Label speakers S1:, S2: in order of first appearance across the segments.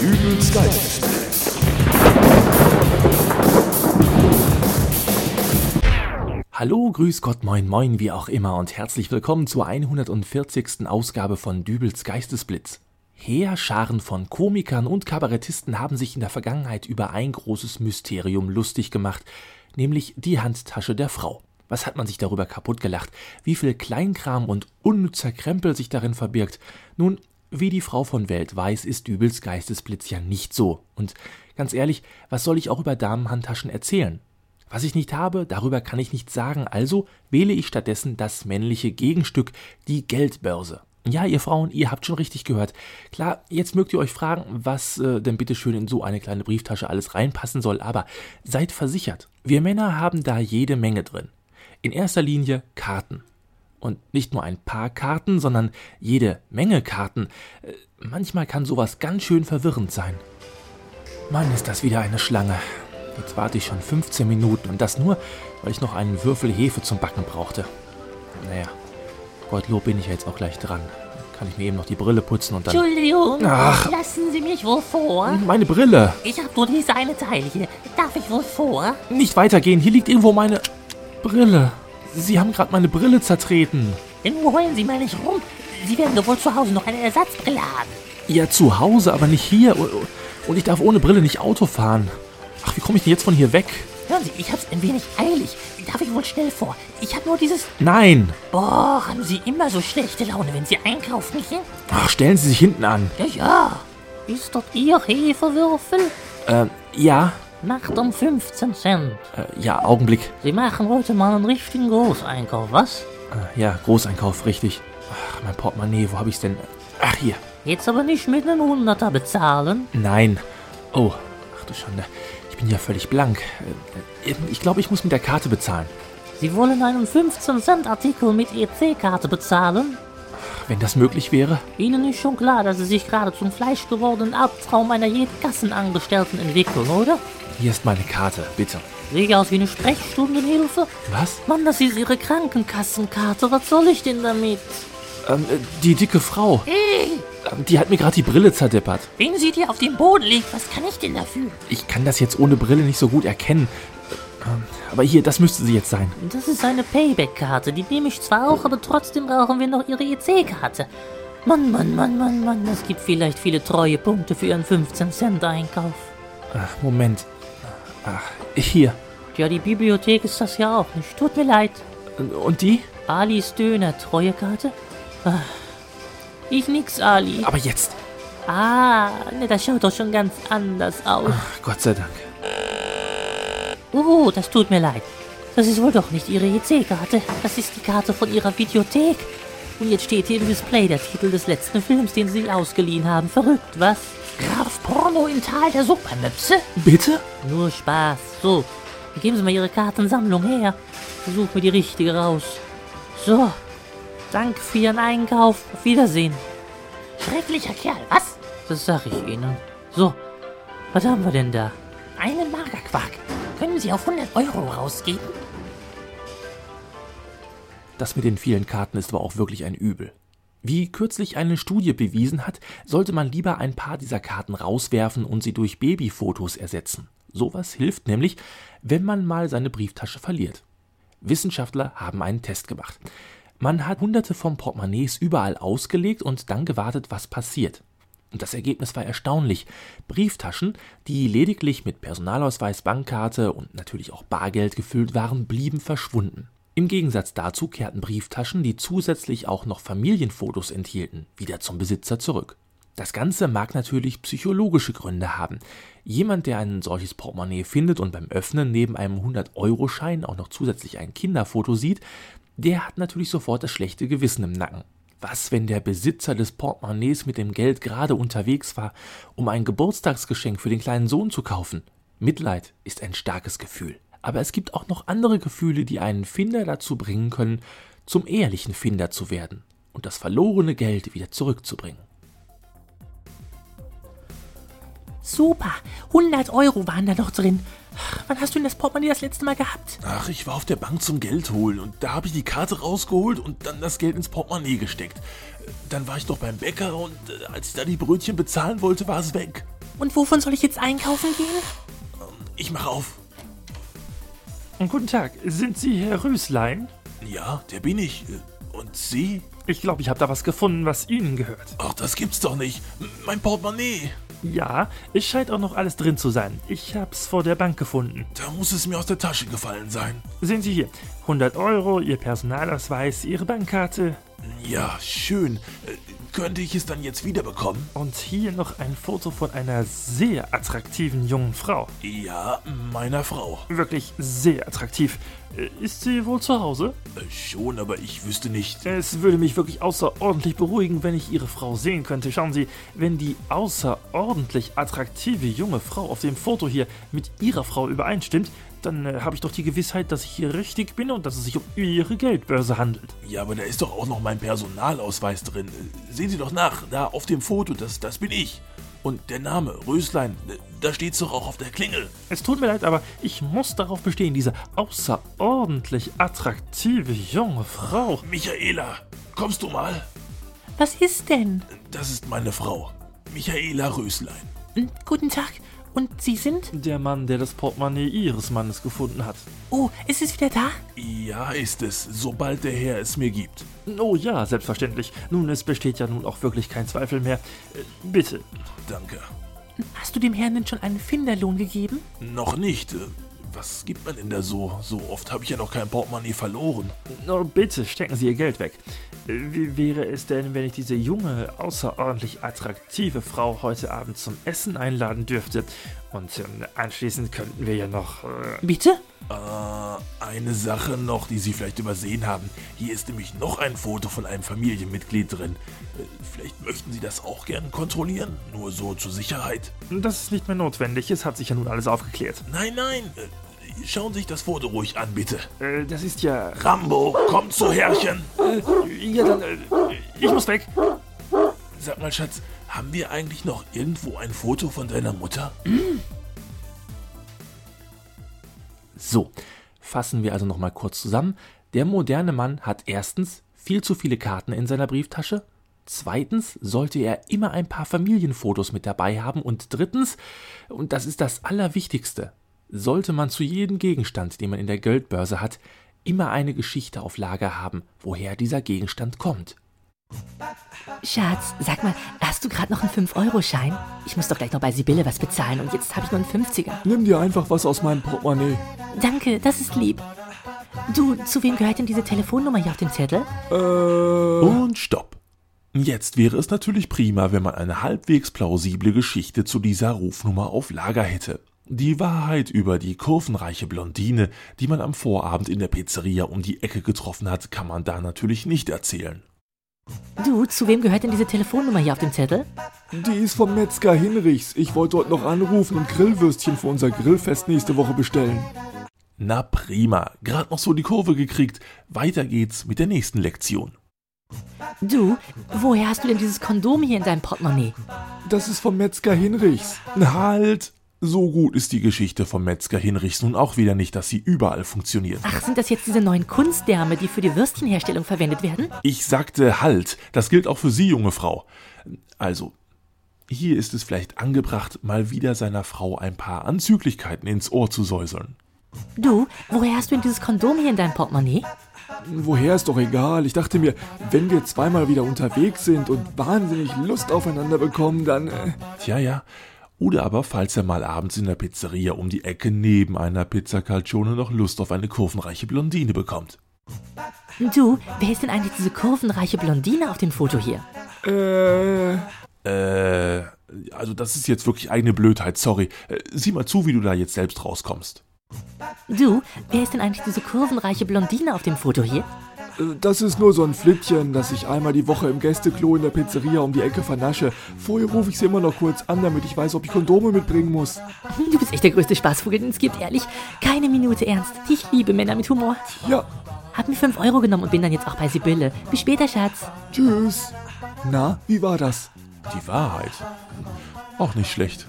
S1: Dübels Geistesblitz.
S2: Hallo, grüß Gott, moin, moin, wie auch immer und herzlich willkommen zur 140. Ausgabe von Dübels Geistesblitz. Heerscharen von Komikern und Kabarettisten haben sich in der Vergangenheit über ein großes Mysterium lustig gemacht, nämlich die Handtasche der Frau. Was hat man sich darüber kaputt gelacht? Wie viel Kleinkram und unnützer Krempel sich darin verbirgt? Nun, wie die Frau von Welt weiß, ist Dübels Geistesblitz ja nicht so. Und ganz ehrlich, was soll ich auch über Damenhandtaschen erzählen? Was ich nicht habe, darüber kann ich nichts sagen, also wähle ich stattdessen das männliche Gegenstück, die Geldbörse. Ja, ihr Frauen, ihr habt schon richtig gehört. Klar, jetzt mögt ihr euch fragen, was äh, denn bitte schön in so eine kleine Brieftasche alles reinpassen soll, aber seid versichert, wir Männer haben da jede Menge drin. In erster Linie Karten. Und nicht nur ein paar Karten, sondern jede Menge Karten. Äh, manchmal kann sowas ganz schön verwirrend sein. Mann, ist das wieder eine Schlange. Jetzt warte ich schon 15 Minuten und das nur, weil ich noch einen Würfel Hefe zum Backen brauchte. Naja, Gottlob bin ich ja jetzt auch gleich dran. Kann ich mir eben noch die Brille putzen und dann.
S3: Entschuldigung,
S2: Ach.
S3: lassen Sie mich wohl vor.
S2: Meine Brille!
S3: Ich habe nur diese eine Teil hier. Darf ich wohl vor?
S2: Nicht weitergehen, hier liegt irgendwo meine Brille. Sie haben gerade meine Brille zertreten.
S3: Denn wo heulen Sie mal nicht rum? Sie werden doch wohl zu Hause noch eine Ersatzbrille haben.
S2: Ja, zu Hause, aber nicht hier. Und ich darf ohne Brille nicht Auto fahren. Ach, wie komme ich denn jetzt von hier weg?
S3: Hören Sie, ich hab's ein wenig eilig. Darf ich wohl schnell vor? Ich hab nur dieses...
S2: Nein!
S3: Boah, haben Sie immer so schlechte Laune, wenn Sie einkaufen gehen?
S2: Ach, stellen Sie sich hinten an.
S3: Ja, ja. Ist dort Ihr Hefewürfel?
S2: Äh, ja,
S3: Macht um 15 Cent.
S2: äh, ja, Augenblick.
S3: Sie machen heute mal einen richtigen Großeinkauf, was?
S2: Äh, ja, Großeinkauf, richtig. Ach, mein Portemonnaie, wo habe ich's denn? Ach, hier.
S3: Jetzt aber nicht mit einem Hunderter bezahlen.
S2: Nein. Oh, ach du Schande. Ich bin ja völlig blank. Äh, äh, Ich glaube, ich muss mit der Karte bezahlen.
S3: Sie wollen einen 15-Cent-Artikel mit EC-Karte bezahlen?
S2: Wenn das möglich wäre.
S3: Ihnen ist schon klar, dass Sie sich gerade zum fleischgewordenen Albtraum einer jeden Kassenangestellten entwickeln, oder?
S2: Hier ist meine Karte, bitte.
S3: Sehe aus wie eine Sprechstundenhilfe?
S2: Was?
S3: Mann, das ist Ihre Krankenkassenkarte. Was soll ich denn damit?
S2: Ähm, äh, die dicke Frau.
S3: Hey,
S2: Ähm, Die hat mir gerade die Brille zerdeppert.
S3: wenn sie dir auf dem Boden liegt, was kann ich denn dafür?
S2: Ich kann das jetzt ohne Brille nicht so gut erkennen. Ähm, Aber hier, das müsste sie jetzt sein.
S3: Das ist eine Payback-Karte. Die nehme ich zwar auch, aber trotzdem brauchen wir noch Ihre EC-Karte. Mann, Mann, Mann, Mann, Mann, das gibt vielleicht viele treue Punkte für Ihren 15-Cent-Einkauf.
S2: Ach, Moment. Ach, hier.
S3: Ja, die Bibliothek ist das ja auch nicht. Tut mir leid.
S2: Und die?
S3: Alis Döner, Treuekarte? Ah, Ich nix, Ali.
S2: Aber jetzt.
S3: Ah, ne, das schaut doch schon ganz anders aus.
S2: Ach, Gott sei Dank.
S3: Oh, das tut mir leid. Das ist wohl doch nicht Ihre EC-Karte. Das ist die Karte von Ihrer Videothek. Und jetzt steht hier im Display der Titel des letzten Films, den Sie ausgeliehen haben. Verrückt, was? Graf Porno im Tal der Supermöpse?
S2: Bitte?
S3: Nur Spaß. So, geben Sie mal Ihre Kartensammlung her. Versuch mir die richtige raus. So, danke für Ihren Einkauf. Auf Wiedersehen. Schrecklicher Kerl, was? Das sag ich Ihnen. So, was haben wir denn da? Einen Magerquark. Können Sie auf 100 Euro rausgeben?
S2: Das mit den vielen Karten ist aber auch wirklich ein Übel. Wie kürzlich eine Studie bewiesen hat, sollte man lieber ein paar dieser Karten rauswerfen und sie durch Babyfotos ersetzen. Sowas hilft nämlich, wenn man mal seine Brieftasche verliert. Wissenschaftler haben einen Test gemacht. Man hat hunderte von Portemonnaies überall ausgelegt und dann gewartet, was passiert. Und das Ergebnis war erstaunlich. Brieftaschen, die lediglich mit Personalausweis, Bankkarte und natürlich auch Bargeld gefüllt waren, blieben verschwunden. Im Gegensatz dazu kehrten Brieftaschen, die zusätzlich auch noch Familienfotos enthielten, wieder zum Besitzer zurück. Das Ganze mag natürlich psychologische Gründe haben. Jemand, der ein solches Portemonnaie findet und beim Öffnen neben einem 100-Euro-Schein auch noch zusätzlich ein Kinderfoto sieht, der hat natürlich sofort das schlechte Gewissen im Nacken. Was, wenn der Besitzer des Portemonnaies mit dem Geld gerade unterwegs war, um ein Geburtstagsgeschenk für den kleinen Sohn zu kaufen? Mitleid ist ein starkes Gefühl. Aber es gibt auch noch andere Gefühle, die einen Finder dazu bringen können, zum ehrlichen Finder zu werden und das verlorene Geld wieder zurückzubringen.
S3: Super, 100 Euro waren da noch drin. Wann hast du denn das Portemonnaie das letzte Mal gehabt?
S1: Ach, ich war auf der Bank zum Geld holen und da habe ich die Karte rausgeholt und dann das Geld ins Portemonnaie gesteckt. Dann war ich doch beim Bäcker und äh, als ich da die Brötchen bezahlen wollte, war es weg.
S4: Und wovon soll ich jetzt einkaufen gehen?
S2: Ich mach auf.
S1: Guten Tag, sind Sie Herr Röslein?
S2: Ja, der bin ich. Und Sie?
S1: Ich glaube, ich habe da was gefunden, was Ihnen gehört.
S2: Ach, das gibt's doch nicht. Mein Portemonnaie.
S1: Ja, es scheint auch noch alles drin zu sein. Ich hab's vor der Bank gefunden.
S2: Da muss es mir aus der Tasche gefallen sein.
S1: Sehen Sie hier, 100 Euro, Ihr Personalausweis, Ihre Bankkarte
S2: Ja, schön. Könnte ich es dann jetzt wiederbekommen?
S1: und hier noch ein Foto von einer sehr attraktiven jungen Frau.
S2: Ja, meiner Frau.
S1: Wirklich sehr attraktiv. Äh, Ist sie wohl zu Hause?
S2: Äh, Schon, aber ich wüsste nicht.
S1: Es würde mich wirklich außerordentlich beruhigen, wenn ich Ihre Frau sehen könnte. Schauen Sie, wenn die außerordentlich attraktive junge Frau auf dem Foto hier mit Ihrer Frau übereinstimmt, dann äh, habe ich doch die Gewissheit, dass ich hier richtig bin und dass es sich um Ihre Geldbörse handelt.
S2: Ja, aber da ist doch auch noch mein Personalausweis drin. Äh, Sehen Sie doch nach, da auf dem Foto, das, das bin ich. Und der Name, Röslein, äh, da steht's doch auch auf der Klingel.
S1: Es tut mir leid, aber ich muss darauf bestehen, diese außerordentlich attraktive junge Frau.
S2: Michaela, kommst du mal?
S4: Was ist denn?
S2: Das ist meine Frau. Michaela Röslein.
S4: Guten Tag. Und Sie sind?
S1: Der Mann, der das Portemonnaie Ihres Mannes gefunden hat.
S4: Oh, ist es wieder da?
S2: Ja, ist es, sobald der Herr es mir gibt.
S1: Oh ja, selbstverständlich. Nun, es besteht ja nun auch wirklich kein Zweifel mehr. Äh, Bitte.
S2: Danke.
S4: Hast du dem Herrn denn schon einen Finderlohn gegeben?
S2: Noch nicht. Was gibt man denn da so? So oft habe ich ja noch kein Portemonnaie verloren.
S1: Oh, bitte, stecken Sie Ihr Geld weg. Äh, Wie wäre es denn, wenn ich diese junge, außerordentlich attraktive Frau heute Abend zum Essen einladen dürfte? Und ähm, anschließend könnten wir ja noch... Äh,
S4: Bitte?
S2: Äh, eine Sache noch, die Sie vielleicht übersehen haben. Hier ist nämlich noch ein Foto von einem Familienmitglied drin. Äh, Vielleicht möchten Sie das auch gern kontrollieren? Nur so zur Sicherheit.
S1: das ist nicht mehr notwendig, es hat sich ja nun alles aufgeklärt.
S2: Nein, nein. äh, Schauen Sie sich das Foto ruhig an, bitte.
S1: Äh, das ist ja...
S2: Rambo, komm zu Herrchen.
S1: Ja, dann... Äh, ich muss weg.
S2: Sag mal, Schatz, haben wir eigentlich noch irgendwo ein Foto von deiner Mutter?
S1: So, fassen wir also nochmal kurz zusammen. Der moderne Mann hat erstens viel zu viele Karten in seiner Brieftasche. Zweitens sollte er immer ein paar Familienfotos mit dabei haben. Und drittens, und das ist das Allerwichtigste, sollte man zu jedem Gegenstand, den man in der Geldbörse hat, immer eine Geschichte auf Lager haben, woher dieser Gegenstand kommt.
S4: Schatz, sag mal, hast du gerade noch einen 5-Euro-Schein? Ich muss doch gleich noch bei Sibylle was bezahlen und jetzt habe ich nur einen 50er.
S5: Nimm dir einfach was aus meinem Portemonnaie.
S4: Danke, das ist lieb. Du, zu wem gehört denn diese Telefonnummer hier auf dem Zettel?
S5: Äh,
S2: Und stopp. Jetzt wäre es natürlich prima, wenn man eine halbwegs plausible Geschichte zu dieser Rufnummer auf Lager hätte. Die Wahrheit über die kurvenreiche Blondine, die man am Vorabend in der Pizzeria um die Ecke getroffen hat, kann man da natürlich nicht erzählen.
S4: Du, zu wem gehört denn diese Telefonnummer hier auf dem Zettel?
S5: die ist vom Metzger Hinrichs. Ich wollte dort noch anrufen und Grillwürstchen für unser Grillfest nächste Woche bestellen.
S2: Na prima, grad noch so die Kurve gekriegt. Weiter geht's mit der nächsten Lektion.
S4: Du, woher hast du denn dieses Kondom hier in deinem Portemonnaie?
S5: Das ist vom Metzger Hinrichs.
S2: Halt! So gut ist die Geschichte vom Metzger Hinrichs nun auch wieder nicht, dass sie überall funktioniert.
S4: Ach, sind das jetzt diese neuen Kunstdärme, die für die Würstchenherstellung verwendet werden?
S2: Ich sagte halt, das gilt auch für Sie, junge Frau. Also, hier ist es vielleicht angebracht, mal wieder seiner Frau ein paar Anzüglichkeiten ins Ohr zu säuseln.
S4: Du, woher hast du denn dieses Kondom hier in deinem Portemonnaie?
S5: Woher ist doch egal. Ich dachte mir, wenn wir zweimal wieder unterwegs sind und wahnsinnig Lust aufeinander bekommen, dann. Äh,
S2: Tja, ja. Oder aber, falls er mal abends in der Pizzeria um die Ecke neben einer Pizza Calcione noch Lust auf eine kurvenreiche Blondine bekommt.
S4: Du, wer ist denn eigentlich diese kurvenreiche Blondine auf dem Foto hier?
S5: äh,
S2: Äh, also das ist jetzt wirklich eigene Blödheit, sorry. Äh, Sieh mal zu, wie du da jetzt selbst rauskommst.
S4: Du, wer ist denn eigentlich diese kurvenreiche Blondine auf dem Foto hier?
S5: Das ist nur so ein Flittchen, das ich einmal die Woche im Gästeklo in der Pizzeria um die Ecke vernasche. Vorher rufe ich sie immer noch kurz an, damit ich weiß, ob ich Kondome mitbringen muss.
S4: Du bist echt der größte Spaßvogel, den es gibt, ehrlich. Keine Minute ernst. Ich liebe Männer mit Humor.
S5: Ja,
S4: Hab mir 5 Euro genommen und bin dann jetzt auch bei Sibylle. Bis später, Schatz.
S5: tschüss. Na, wie war das?
S2: Die Wahrheit. Auch nicht schlecht.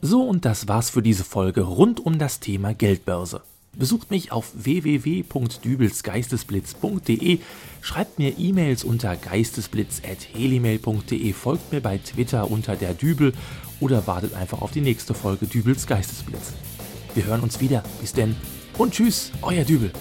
S1: So, und das war's für diese Folge rund um das Thema Geldbörse.
S2: Besucht mich auf www.dübelsgeistesblitz.de, schreibt mir E-Mails unter geistesblitz.helimail.de, folgt mir bei Twitter unter der Dübel oder wartet einfach auf die nächste Folge Dübels Geistesblitz. Wir hören uns wieder. Bis denn und tschüss, euer Dübel.